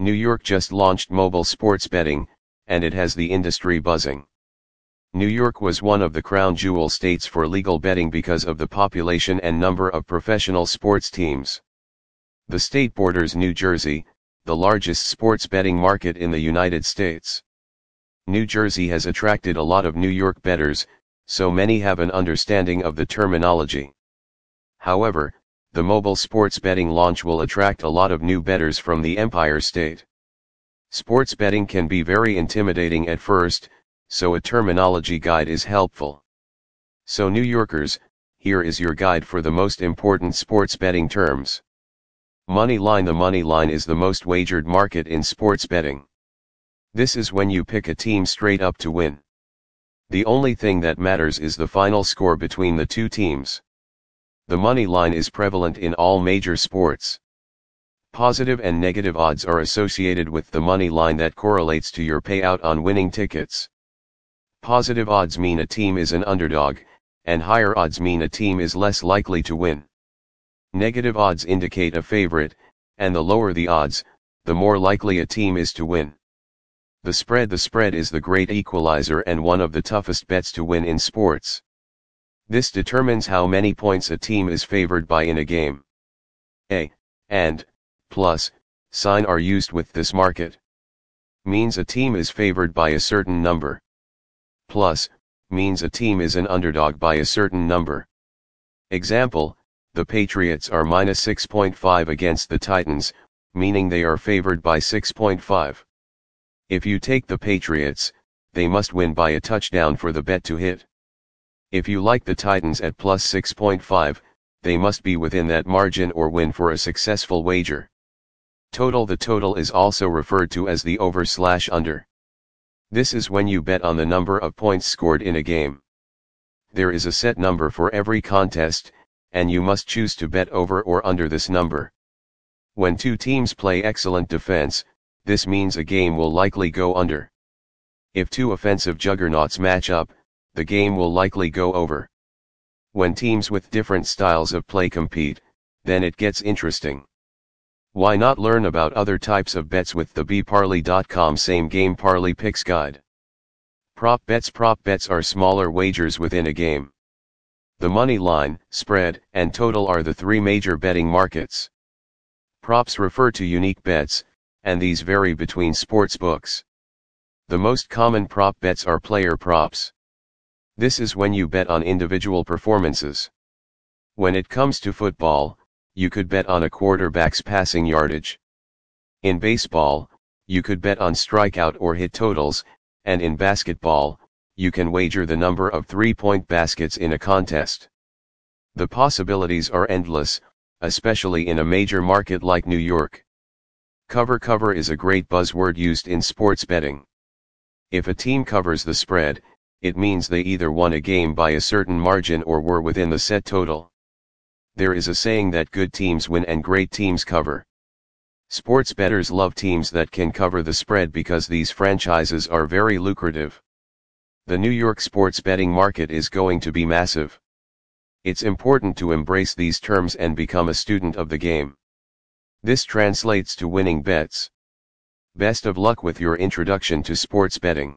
New York just launched mobile sports betting, and it has the industry buzzing. New York was one of the crown jewel states for legal betting because of the population and number of professional sports teams. The state borders New Jersey, the largest sports betting market in the United States. New Jersey has attracted a lot of New York bettors, so many have an understanding of the terminology. However, the mobile sports betting launch will attract a lot of new bettors from the Empire State. Sports betting can be very intimidating at first, so a terminology guide is helpful. So New Yorkers, here is your guide for the most important sports betting terms. Money line The money line is the most wagered market in sports betting. This is when you pick a team straight up to win. The only thing that matters is the final score between the two teams. The money line is prevalent in all major sports. Positive and negative odds are associated with the money line that correlates to your payout on winning tickets. Positive odds mean a team is an underdog, and higher odds mean a team is less likely to win. Negative odds indicate a favorite, and the lower the odds, the more likely a team is to win. The spread The spread is the great equalizer and one of the toughest bets to win in sports. This determines how many points a team is favored by in a game. A, and, plus, sign are used with this market. Means a team is favored by a certain number. Plus, means a team is an underdog by a certain number. Example, the Patriots are minus 6.5 against the Titans, meaning they are favored by 6.5. If you take the Patriots, they must win by a touchdown for the bet to hit. If you like the Titans at plus 6.5, they must be within that margin or win for a successful wager. Total The total is also referred to as the over slash under. This is when you bet on the number of points scored in a game. There is a set number for every contest, and you must choose to bet over or under this number. When two teams play excellent defense, this means a game will likely go under. If two offensive juggernauts match up, the game will likely go over. When teams with different styles of play compete, then it gets interesting. Why not learn about other types of bets with the bparley.com same game parlay picks guide? Prop bets Prop bets are smaller wagers within a game. The money line, spread, and total are the three major betting markets. Props refer to unique bets, and these vary between sports books. The most common prop bets are player props. This is when you bet on individual performances. When it comes to football, you could bet on a quarterback's passing yardage. In baseball, you could bet on strikeout or hit totals, and in basketball, you can wager the number of three point baskets in a contest. The possibilities are endless, especially in a major market like New York. Cover cover is a great buzzword used in sports betting. If a team covers the spread, it means they either won a game by a certain margin or were within the set total. There is a saying that good teams win and great teams cover. Sports bettors love teams that can cover the spread because these franchises are very lucrative. The New York sports betting market is going to be massive. It's important to embrace these terms and become a student of the game. This translates to winning bets. Best of luck with your introduction to sports betting.